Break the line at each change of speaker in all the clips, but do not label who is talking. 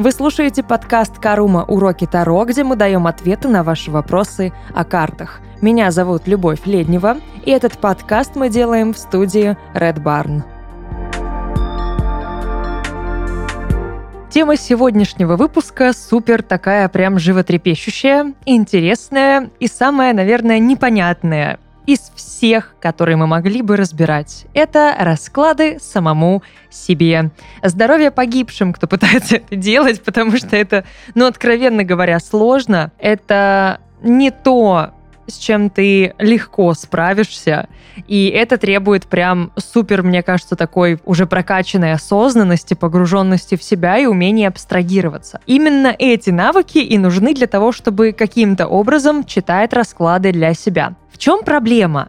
Вы слушаете подкаст «Карума. Уроки Таро», где мы даем ответы на ваши вопросы о картах. Меня зовут Любовь Леднева, и этот подкаст мы делаем в студии Red Barn. Тема сегодняшнего выпуска супер такая прям животрепещущая, интересная и самая, наверное, непонятная из всех, которые мы могли бы разбирать. Это расклады самому себе. Здоровье погибшим, кто пытается это делать, потому что это, ну, откровенно говоря, сложно. Это не то, с чем ты легко справишься. И это требует прям супер, мне кажется, такой уже прокачанной осознанности, погруженности в себя и умения абстрагироваться. Именно эти навыки и нужны для того, чтобы каким-то образом читать расклады для себя. В чем проблема?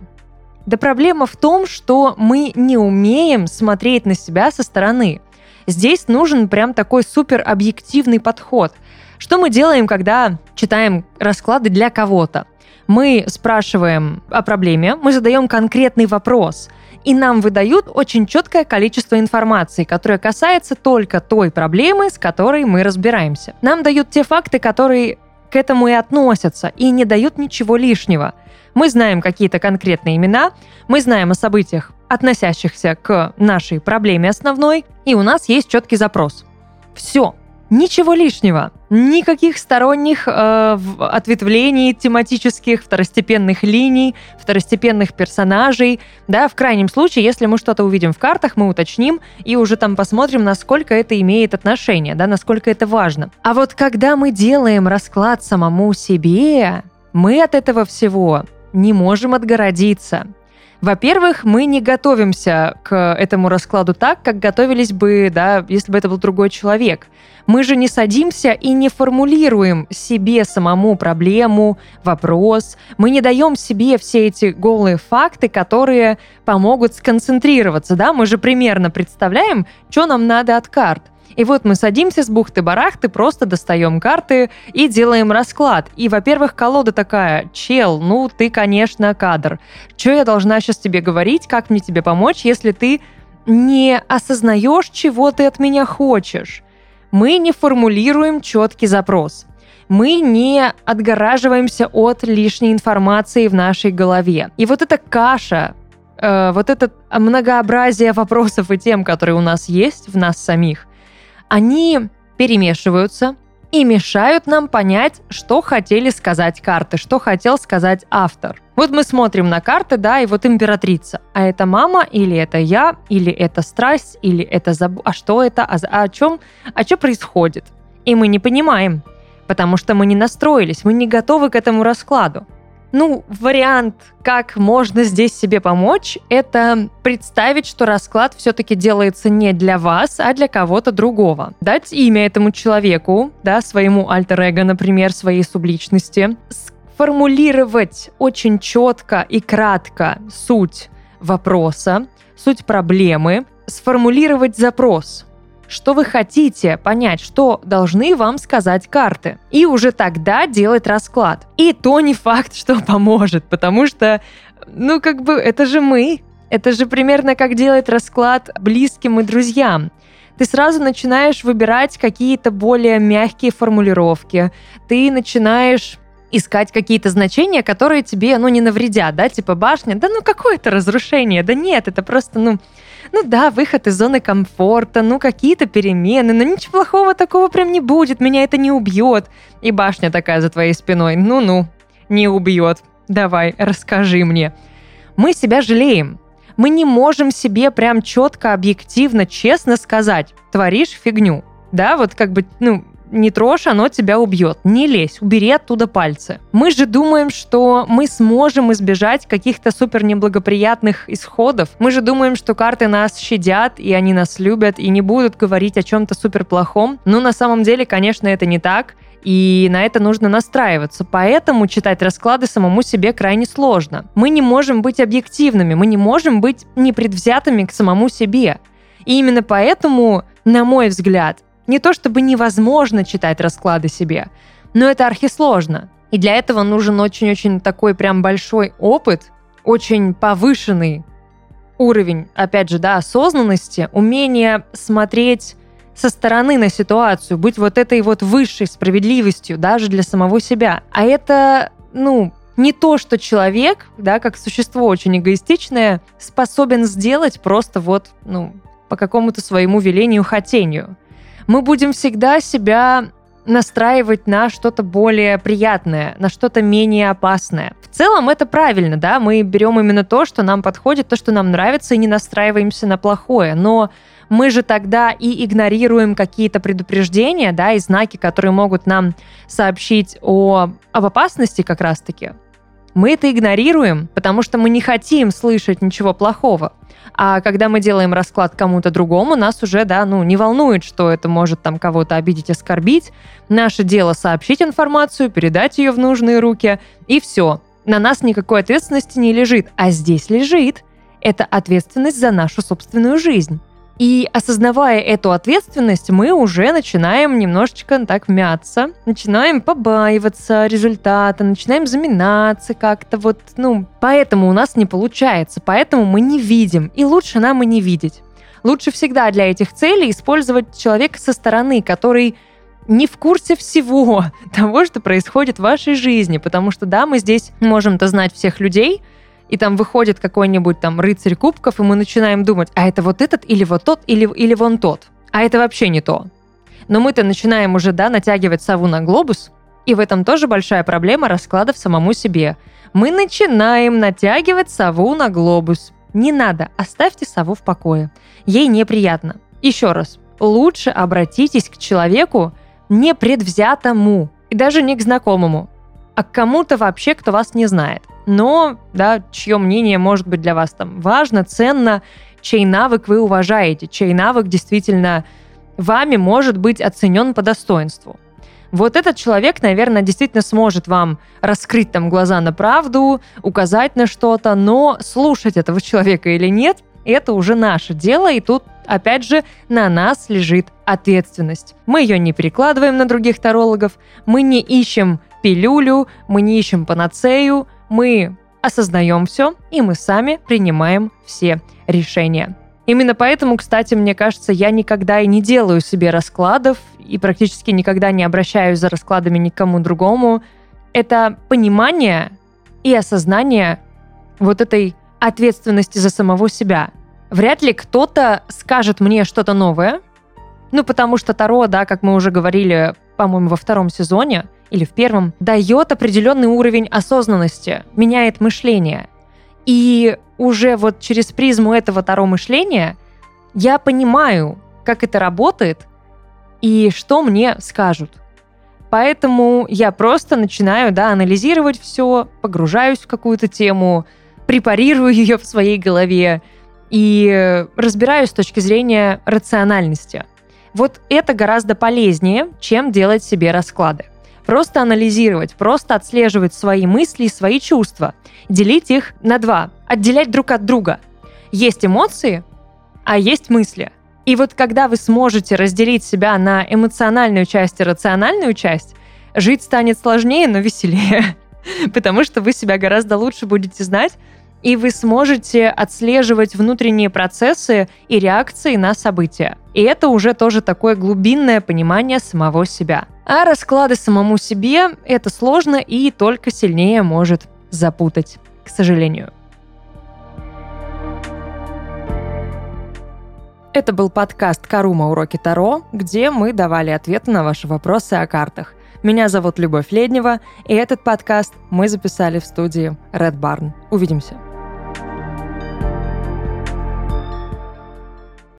Да проблема в том, что мы не умеем смотреть на себя со стороны. Здесь нужен прям такой супер объективный подход. Что мы делаем, когда читаем расклады для кого-то? Мы спрашиваем о проблеме, мы задаем конкретный вопрос, и нам выдают очень четкое количество информации, которая касается только той проблемы, с которой мы разбираемся. Нам дают те факты, которые к этому и относятся, и не дают ничего лишнего. Мы знаем какие-то конкретные имена, мы знаем о событиях, относящихся к нашей проблеме основной, и у нас есть четкий запрос. Все, Ничего лишнего. Никаких сторонних э, ответвлений тематических, второстепенных линий, второстепенных персонажей. Да, в крайнем случае, если мы что-то увидим в картах, мы уточним и уже там посмотрим, насколько это имеет отношение, да, насколько это важно. А вот когда мы делаем расклад самому себе, мы от этого всего не можем отгородиться. Во-первых, мы не готовимся к этому раскладу так, как готовились бы, да, если бы это был другой человек. Мы же не садимся и не формулируем себе самому проблему, вопрос. Мы не даем себе все эти голые факты, которые помогут сконцентрироваться, да? Мы же примерно представляем, что нам надо от карт. И вот мы садимся с бухты-барахты, просто достаем карты и делаем расклад. И, во-первых, колода такая, чел, ну ты, конечно, кадр. Что я должна сейчас тебе говорить, как мне тебе помочь, если ты не осознаешь, чего ты от меня хочешь? Мы не формулируем четкий запрос. Мы не отгораживаемся от лишней информации в нашей голове. И вот эта каша, э, вот это многообразие вопросов и тем, которые у нас есть в нас самих, они перемешиваются и мешают нам понять, что хотели сказать карты, что хотел сказать автор. Вот мы смотрим на карты, да, и вот императрица. А это мама, или это я, или это страсть, или это заб... А что это? А, а о чем? А что происходит? И мы не понимаем, потому что мы не настроились, мы не готовы к этому раскладу. Ну, вариант, как можно здесь себе помочь, это представить, что расклад все-таки делается не для вас, а для кого-то другого. Дать имя этому человеку, да, своему альтер-эго, например, своей субличности, сформулировать очень четко и кратко суть вопроса, суть проблемы, сформулировать запрос – что вы хотите понять, что должны вам сказать карты. И уже тогда делать расклад. И то не факт, что поможет, потому что, ну, как бы, это же мы. Это же примерно как делать расклад близким и друзьям ты сразу начинаешь выбирать какие-то более мягкие формулировки, ты начинаешь искать какие-то значения, которые тебе, ну, не навредят, да, типа башня, да ну какое это разрушение, да нет, это просто, ну, ну да, выход из зоны комфорта, ну какие-то перемены, но ничего плохого такого прям не будет, меня это не убьет. И башня такая за твоей спиной, ну-ну, не убьет. Давай, расскажи мне. Мы себя жалеем. Мы не можем себе прям четко, объективно, честно сказать, творишь фигню. Да, вот как бы, ну, не трожь, оно тебя убьет. Не лезь, убери оттуда пальцы. Мы же думаем, что мы сможем избежать каких-то супер неблагоприятных исходов. Мы же думаем, что карты нас щадят, и они нас любят, и не будут говорить о чем-то супер плохом. Но на самом деле, конечно, это не так. И на это нужно настраиваться. Поэтому читать расклады самому себе крайне сложно. Мы не можем быть объективными, мы не можем быть непредвзятыми к самому себе. И именно поэтому, на мой взгляд, не то чтобы невозможно читать расклады себе, но это архисложно. И для этого нужен очень-очень такой прям большой опыт, очень повышенный уровень, опять же, да, осознанности, умение смотреть со стороны на ситуацию, быть вот этой вот высшей справедливостью даже для самого себя. А это, ну, не то, что человек, да, как существо очень эгоистичное, способен сделать просто вот, ну, по какому-то своему велению, хотению. Мы будем всегда себя настраивать на что-то более приятное, на что-то менее опасное. В целом это правильно, да, мы берем именно то, что нам подходит, то, что нам нравится, и не настраиваемся на плохое. Но мы же тогда и игнорируем какие-то предупреждения, да, и знаки, которые могут нам сообщить о, об опасности как раз-таки. Мы это игнорируем, потому что мы не хотим слышать ничего плохого. А когда мы делаем расклад кому-то другому, нас уже, да, ну, не волнует, что это может там кого-то обидеть, оскорбить. Наше дело сообщить информацию, передать ее в нужные руки, и все. На нас никакой ответственности не лежит. А здесь лежит. Это ответственность за нашу собственную жизнь. И осознавая эту ответственность, мы уже начинаем немножечко так мяться, начинаем побаиваться результата, начинаем заминаться как-то вот, ну, поэтому у нас не получается, поэтому мы не видим, и лучше нам и не видеть. Лучше всегда для этих целей использовать человека со стороны, который не в курсе всего того, что происходит в вашей жизни, потому что, да, мы здесь можем-то знать всех людей, и там выходит какой-нибудь там рыцарь кубков, и мы начинаем думать, а это вот этот или вот тот, или, или вон тот. А это вообще не то. Но мы-то начинаем уже, да, натягивать сову на глобус, и в этом тоже большая проблема раскладов самому себе. Мы начинаем натягивать сову на глобус. Не надо, оставьте сову в покое. Ей неприятно. Еще раз, лучше обратитесь к человеку непредвзятому, и даже не к знакомому, а к кому-то вообще, кто вас не знает но, да, чье мнение может быть для вас там важно, ценно, чей навык вы уважаете, чей навык действительно вами может быть оценен по достоинству. Вот этот человек, наверное, действительно сможет вам раскрыть там глаза на правду, указать на что-то, но слушать этого человека или нет, это уже наше дело, и тут, опять же, на нас лежит ответственность. Мы ее не перекладываем на других тарологов, мы не ищем пилюлю, мы не ищем панацею, мы осознаем все, и мы сами принимаем все решения. Именно поэтому, кстати, мне кажется, я никогда и не делаю себе раскладов и практически никогда не обращаюсь за раскладами никому другому. Это понимание и осознание вот этой ответственности за самого себя. Вряд ли кто-то скажет мне что-то новое, ну, потому что Таро, да, как мы уже говорили, по-моему, во втором сезоне – или в первом, дает определенный уровень осознанности, меняет мышление. И уже вот через призму этого Таро мышления я понимаю, как это работает и что мне скажут. Поэтому я просто начинаю да, анализировать все, погружаюсь в какую-то тему, препарирую ее в своей голове и разбираюсь с точки зрения рациональности. Вот это гораздо полезнее, чем делать себе расклады. Просто анализировать, просто отслеживать свои мысли и свои чувства. Делить их на два. Отделять друг от друга. Есть эмоции, а есть мысли. И вот когда вы сможете разделить себя на эмоциональную часть и рациональную часть, жить станет сложнее, но веселее. Потому что вы себя гораздо лучше будете знать, и вы сможете отслеживать внутренние процессы и реакции на события. И это уже тоже такое глубинное понимание самого себя. А расклады самому себе – это сложно и только сильнее может запутать, к сожалению. Это был подкаст «Карума. Уроки Таро», где мы давали ответы на ваши вопросы о картах. Меня зовут Любовь Леднева, и этот подкаст мы записали в студии Red Barn. Увидимся.